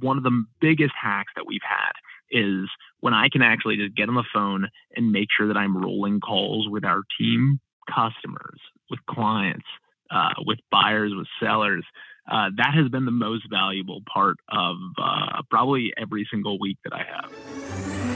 one of the biggest hacks that we've had is when I can actually just get on the phone and make sure that I'm rolling calls with our team, customers, with clients, uh, with buyers, with sellers. Uh, that has been the most valuable part of uh, probably every single week that I have.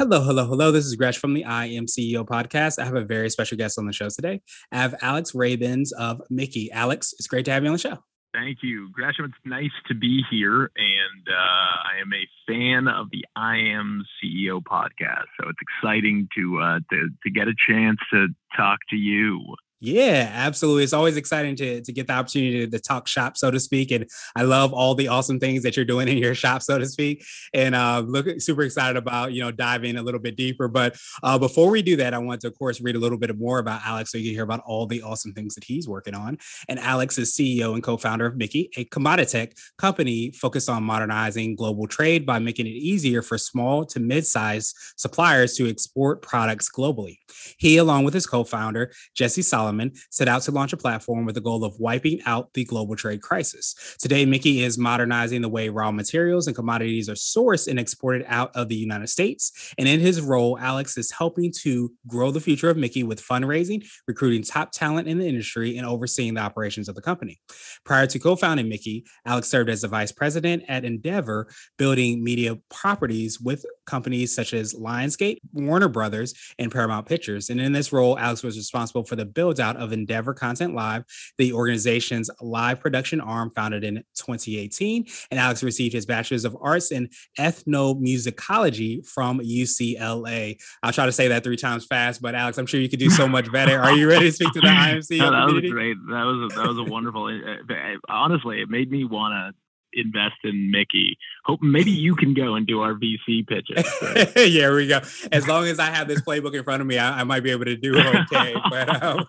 Hello, hello, hello. This is Gresh from the I Am CEO podcast. I have a very special guest on the show today. I have Alex Rabins of Mickey. Alex, it's great to have you on the show. Thank you, Gresham. It's nice to be here, and uh, I am a fan of the I Am CEO podcast. So it's exciting to uh, to to get a chance to talk to you. Yeah, absolutely. It's always exciting to, to get the opportunity to, to, talk shop, so to speak. And I love all the awesome things that you're doing in your shop, so to speak. And uh, look, super excited about, you know, diving a little bit deeper. But uh, before we do that, I want to, of course, read a little bit more about Alex so you can hear about all the awesome things that he's working on. And Alex is CEO and co-founder of Mickey, a commoditech company focused on modernizing global trade by making it easier for small to mid-sized suppliers to export products globally. He, along with his co-founder, Jesse Solomon, Solomon set out to launch a platform with the goal of wiping out the global trade crisis. Today, Mickey is modernizing the way raw materials and commodities are sourced and exported out of the United States. And in his role, Alex is helping to grow the future of Mickey with fundraising, recruiting top talent in the industry, and overseeing the operations of the company. Prior to co founding Mickey, Alex served as the vice president at Endeavor, building media properties with companies such as Lionsgate, Warner Brothers, and Paramount Pictures. And in this role, Alex was responsible for the build out of Endeavor Content Live, the organization's live production arm founded in 2018. And Alex received his bachelor's of arts in ethnomusicology from UCLA. I'll try to say that three times fast, but Alex, I'm sure you could do so much better. Are you ready to speak to the IMC? no, that was great. That was a, that was a wonderful. Eh, eh, eh, honestly, it made me want to invest in Mickey. Hope maybe you can go and do our VC pitches. So. yeah, we go. As long as I have this playbook in front of me, I, I might be able to do okay. but um,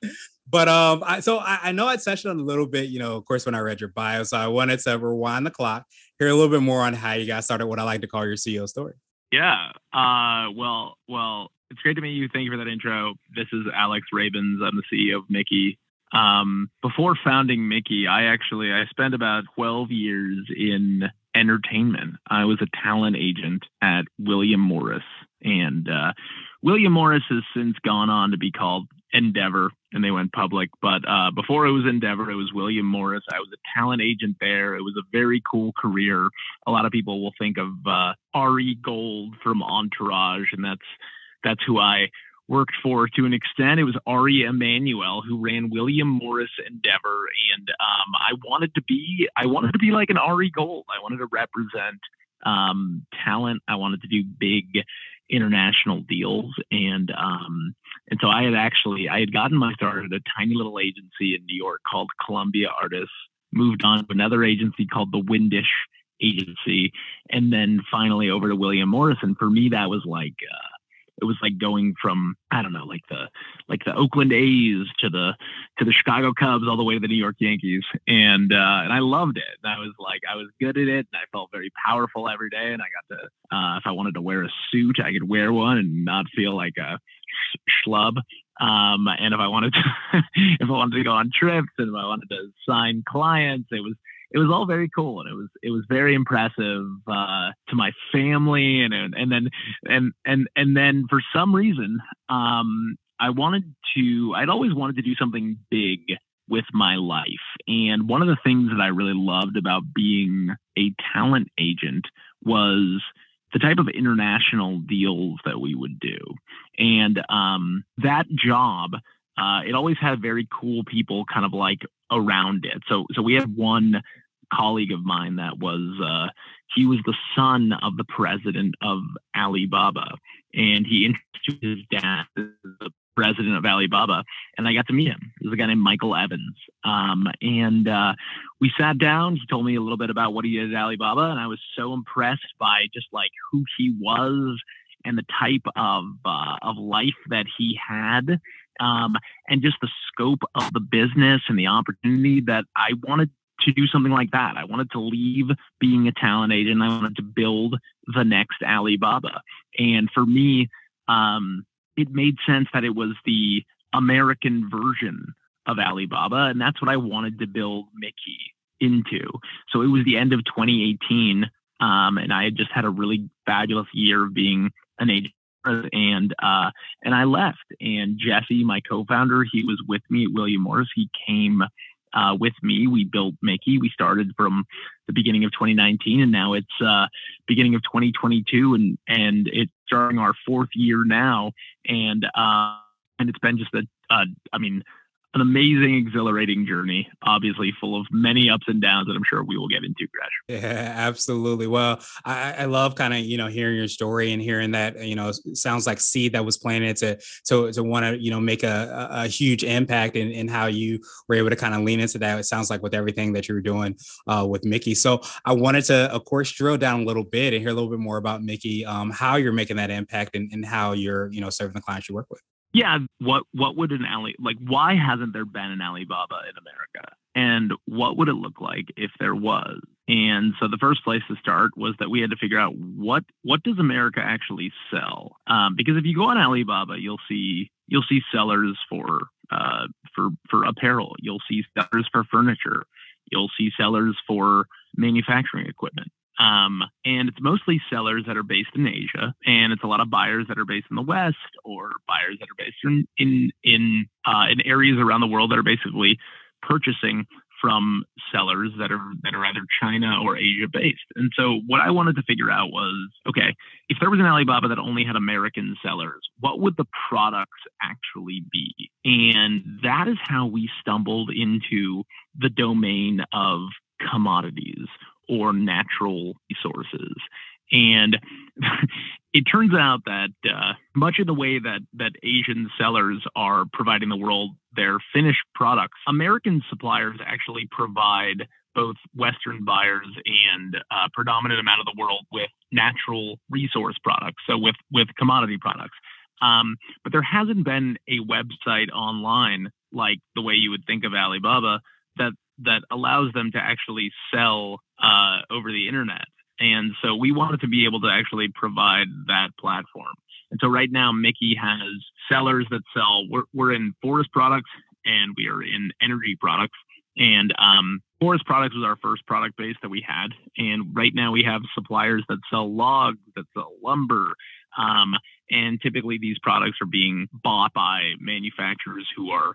but um, I, so I, I, know I touched on a little bit, you know, of course, when I read your bio. So I wanted to rewind the clock, hear a little bit more on how you got started. What I like to call your CEO story. Yeah. Uh, well, well, it's great to meet you. Thank you for that intro. This is Alex Ravens. I'm the CEO of Mickey. Um, before founding Mickey, I actually I spent about 12 years in entertainment. I was a talent agent at William Morris, and uh, William Morris has since gone on to be called Endeavor, and they went public. But uh, before it was Endeavor, it was William Morris. I was a talent agent there. It was a very cool career. A lot of people will think of uh, Ari Gold from Entourage, and that's that's who I worked for to an extent. It was Ari Emanuel who ran William Morris Endeavor, and um, I wanted to be I wanted to be like an Ari Gold. I wanted to represent um, talent. I wanted to do big international deals, and um, and so I had actually I had gotten my start at a tiny little agency in New York called Columbia Artists. Moved on to another agency called the Windish Agency, and then finally over to William Morris. And for me, that was like uh, it was like going from I don't know, like the like the Oakland A's to the to the Chicago Cubs all the way to the New York Yankees, and uh, and I loved it. And I was like, I was good at it, and I felt very powerful every day. And I got to, uh, if I wanted to wear a suit, I could wear one and not feel like a schlub. Um, and if I wanted to, if I wanted to go on trips and if I wanted to sign clients, it was it was all very cool and it was it was very impressive uh, to my family and and then and and and then for some reason um, I wanted to I'd always wanted to do something big with my life and one of the things that I really loved about being a talent agent was the type of international deals that we would do and um, that job uh, it always had very cool people kind of like around it. So so we had one colleague of mine that was uh, he was the son of the president of Alibaba, and he introduced his dad the president of Alibaba, and I got to meet him. There's a guy named Michael Evans, um, and uh, we sat down. He told me a little bit about what he did at Alibaba, and I was so impressed by just like who he was and the type of uh, of life that he had, um, and just the scope of the business and the opportunity that I wanted to do something like that. I wanted to leave being a talent agent. I wanted to build the next Alibaba, and for me, um, it made sense that it was the American version of Alibaba, and that's what I wanted to build Mickey into. So it was the end of 2018, um, and I had just had a really fabulous year of being an agent and uh, and I left. And Jesse, my co-founder, he was with me at William Morris. He came uh, with me. We built Mickey. We started from the beginning of 2019, and now it's uh, beginning of 2022, and and it's during our fourth year now. And uh, and it's been just a, I mean, an amazing, exhilarating journey, obviously full of many ups and downs that I'm sure we will get into, Gresh. Yeah, absolutely. Well, I, I love kind of, you know, hearing your story and hearing that, you know, sounds like seed that was planted to, to, to want to, you know, make a, a huge impact in, in how you were able to kind of lean into that. It sounds like with everything that you were doing uh, with Mickey. So I wanted to, of course, drill down a little bit and hear a little bit more about Mickey, um, how you're making that impact and, and how you're, you know, serving the clients you work with yeah, what what would an Ali like? Why hasn't there been an Alibaba in America? And what would it look like if there was? And so the first place to start was that we had to figure out what what does America actually sell? Um, because if you go on Alibaba, you'll see you'll see sellers for uh, for for apparel. You'll see sellers for furniture. You'll see sellers for manufacturing equipment. Um, and it's mostly sellers that are based in Asia, and it's a lot of buyers that are based in the West or buyers that are based in in in, uh, in areas around the world that are basically purchasing from sellers that are that are either China or Asia based. And so what I wanted to figure out was, okay, if there was an Alibaba that only had American sellers, what would the products actually be? And that is how we stumbled into the domain of commodities or natural resources. And it turns out that uh, much of the way that, that Asian sellers are providing the world their finished products, American suppliers actually provide both Western buyers and a predominant amount of the world with natural resource products, so with, with commodity products. Um, but there hasn't been a website online like the way you would think of Alibaba that that allows them to actually sell uh, over the internet. And so we wanted to be able to actually provide that platform. And so right now, Mickey has sellers that sell. We're, we're in forest products and we are in energy products. And um, forest products was our first product base that we had. And right now we have suppliers that sell logs, that sell lumber. Um, and typically these products are being bought by manufacturers who are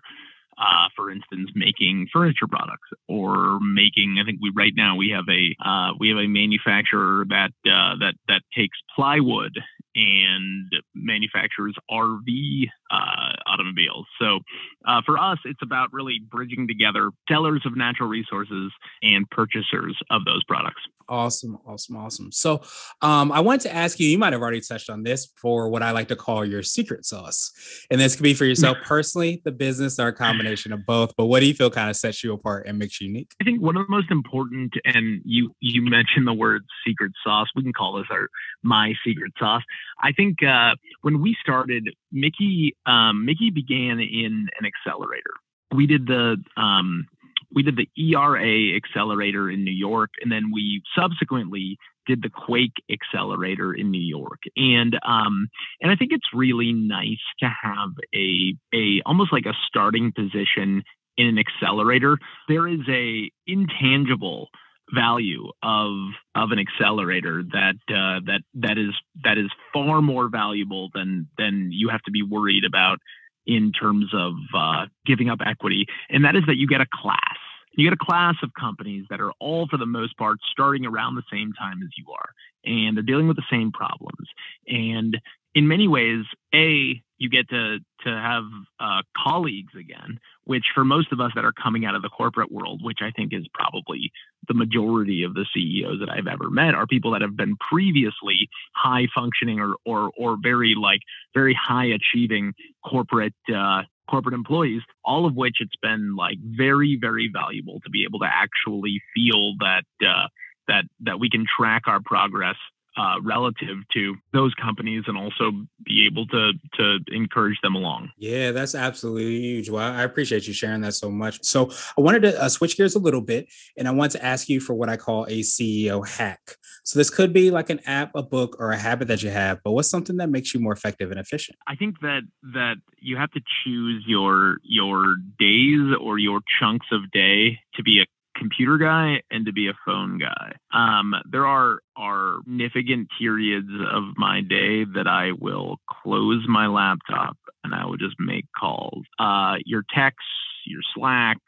uh, for instance, making furniture products or making. I think we right now we have a uh, we have a manufacturer that uh, that that takes plywood and manufactures RV uh, automobiles. So uh, for us, it's about really bridging together sellers of natural resources and purchasers of those products. Awesome, awesome, awesome. So, um, I wanted to ask you. You might have already touched on this for what I like to call your secret sauce, and this could be for yourself personally, the business, or a combination of both. But what do you feel kind of sets you apart and makes you unique? I think one of the most important, and you you mentioned the word secret sauce. We can call this our my secret sauce. I think uh, when we started, Mickey um, Mickey began in an accelerator. We did the um, we did the ERA accelerator in New York, and then we subsequently did the Quake accelerator in New York. And um, and I think it's really nice to have a a almost like a starting position in an accelerator. There is a intangible value of of an accelerator that uh, that that is that is far more valuable than than you have to be worried about in terms of uh, giving up equity, and that is that you get a class. You get a class of companies that are all, for the most part, starting around the same time as you are, and they're dealing with the same problems. And in many ways, A, you get to to have uh, colleagues again, which for most of us that are coming out of the corporate world, which I think is probably the majority of the CEOs that I've ever met, are people that have been previously high functioning or or or very like very high achieving corporate uh, corporate employees. All of which it's been like very very valuable to be able to actually feel that uh, that that we can track our progress uh, relative to those companies and also be able to to encourage them along. Yeah, that's absolutely huge. Well, I appreciate you sharing that so much. So I wanted to uh, switch gears a little bit, and I want to ask you for what I call a CEO hack. So this could be like an app, a book, or a habit that you have. But what's something that makes you more effective and efficient? I think that that you have to choose your your days or your chunks of day to be a computer guy and to be a phone guy. Um, there are are significant periods of my day that I will close my laptop and I will just make calls. Uh, your texts, your Slack,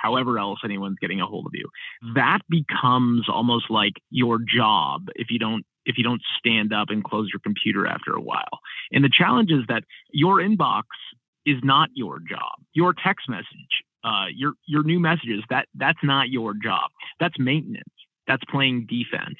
however else anyone's getting a hold of you. That becomes almost like your job if you don't if you don't stand up and close your computer after a while. And the challenge is that your inbox is not your job. Your text message uh, your your new messages that that's not your job. That's maintenance. That's playing defense.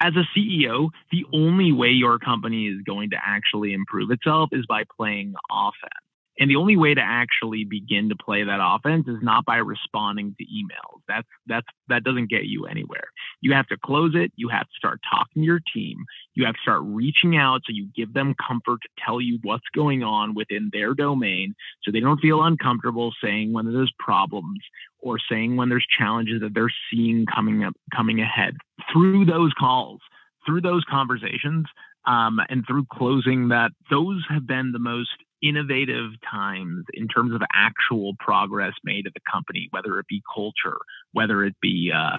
As a ceo the only way your company is going to actually improve itself is by playing offense and the only way to actually begin to play that offense is not by responding to emails. That's that's that doesn't get you anywhere. You have to close it. You have to start talking to your team. You have to start reaching out so you give them comfort to tell you what's going on within their domain so they don't feel uncomfortable saying when there's problems or saying when there's challenges that they're seeing coming up coming ahead. Through those calls, through those conversations, um, and through closing that, those have been the most innovative times in terms of actual progress made at the company, whether it be culture, whether it be uh,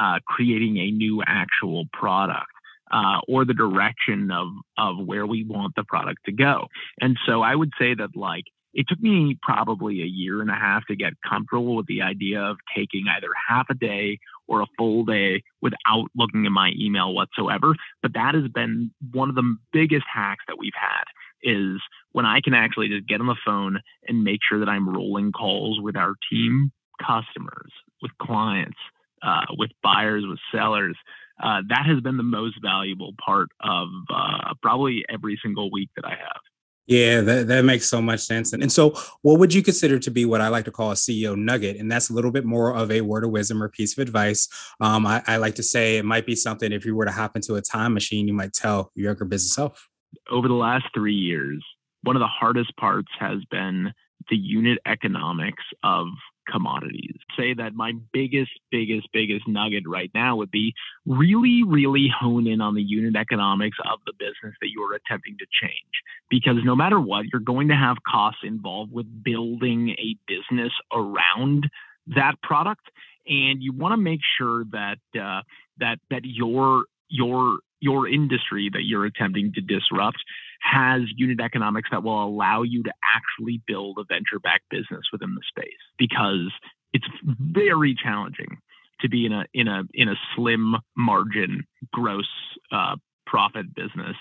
uh, creating a new actual product. Uh, or the direction of of where we want the product to go. And so I would say that like it took me probably a year and a half to get comfortable with the idea of taking either half a day or a full day without looking at my email whatsoever. But that has been one of the biggest hacks that we've had is when I can actually just get on the phone and make sure that I'm rolling calls with our team, customers, with clients, uh, with buyers, with sellers. Uh, that has been the most valuable part of uh, probably every single week that I have. Yeah, that, that makes so much sense. And, and so, what would you consider to be what I like to call a CEO nugget? And that's a little bit more of a word of wisdom or piece of advice. Um, I, I like to say it might be something if you were to hop into a time machine, you might tell your younger business self over the last three years, one of the hardest parts has been the unit economics of commodities. Say that my biggest, biggest, biggest nugget right now would be really, really hone in on the unit economics of the business that you're attempting to change. Because no matter what, you're going to have costs involved with building a business around that product. And you want to make sure that uh, that that your your your industry that you're attempting to disrupt has unit economics that will allow you to actually build a venture backed business within the space because it's very challenging to be in a in a in a slim margin gross uh, profit business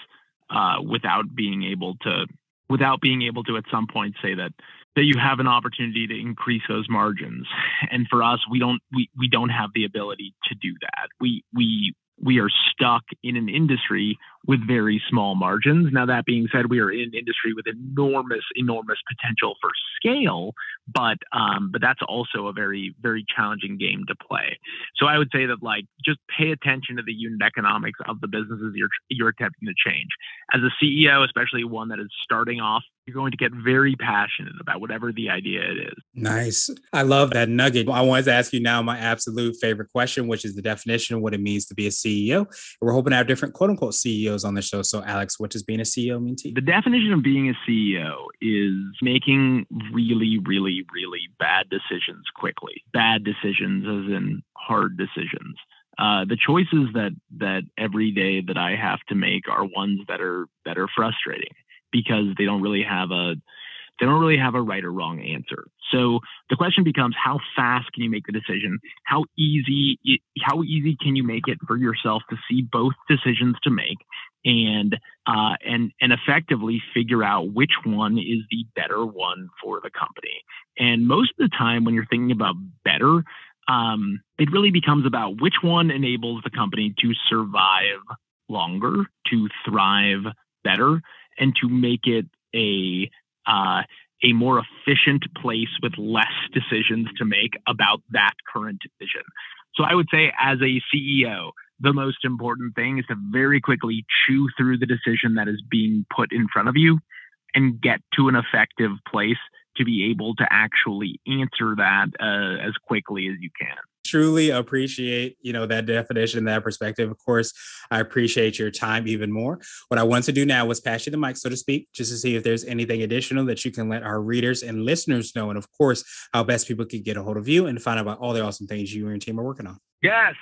uh, without being able to without being able to at some point say that that you have an opportunity to increase those margins. And for us we don't we, we don't have the ability to do that. We we we are stuck in an industry with very small margins. Now, that being said, we are in an industry with enormous, enormous potential for scale, but um, but that's also a very, very challenging game to play. So I would say that like just pay attention to the unit economics of the businesses you're you're attempting to change. As a CEO, especially one that is starting off you're going to get very passionate about whatever the idea it is. Nice. I love that nugget. I wanted to ask you now my absolute favorite question, which is the definition of what it means to be a CEO. We're hoping to have different quote unquote CEOs on the show. So, Alex, what does being a CEO mean to you? The definition of being a CEO is making really, really, really bad decisions quickly. Bad decisions, as in hard decisions. Uh, the choices that that every day that I have to make are ones that are that are frustrating because they don't really have a they don't really have a right or wrong answer. So the question becomes how fast can you make the decision? How easy how easy can you make it for yourself to see both decisions to make? And uh, and and effectively figure out which one is the better one for the company. And most of the time, when you're thinking about better, um, it really becomes about which one enables the company to survive longer, to thrive better, and to make it a uh, a more efficient place with less decisions to make about that current decision. So I would say, as a CEO, the most important thing is to very quickly chew through the decision that is being put in front of you and get to an effective place to be able to actually answer that uh, as quickly as you can truly appreciate you know that definition that perspective. Of course i appreciate your time even more. What i want to do now was pass you the mic so to speak just to see if there's anything additional that you can let our readers and listeners know and of course how best people can get a hold of you and find out about all the awesome things you and your team are working on Yes.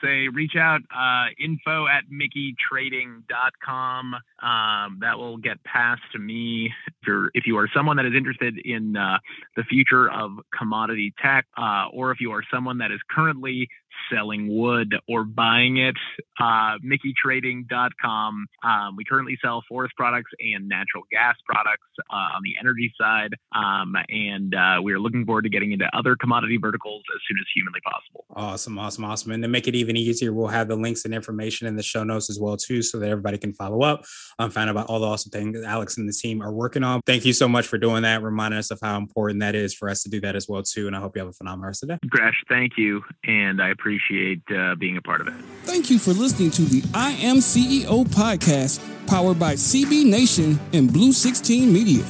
They reach out, uh, info at mickeitrading.com. Um, that will get passed to me. If, you're, if you are someone that is interested in uh, the future of commodity tech, uh, or if you are someone that is currently selling wood or buying it, uh, mickeitrading.com. Um, we currently sell forest products and natural gas products uh, on the energy side. Um, and uh, we are looking forward to getting into other commodity verticals as soon as humanly possible. Awesome, awesome, awesome. And to make it even easier, we'll have the links and information in the show notes as well, too, so that everybody can follow up and find out about all the awesome things that Alex and the team are working on. Thank you so much for doing that, reminding us of how important that is for us to do that as well, too. And I hope you have a phenomenal rest of the day. Gresh, thank you. And I appreciate uh, being a part of it. Thank you for listening to the I Am CEO podcast, powered by CB Nation and Blue 16 Media.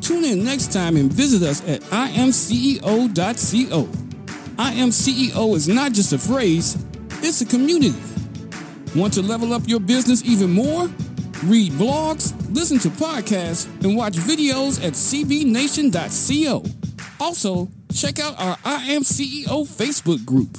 Tune in next time and visit us at imceo.co. I Am CEO is not just a phrase, it's a community. Want to level up your business even more? Read blogs, listen to podcasts, and watch videos at cbnation.co. Also, check out our I Am CEO Facebook group.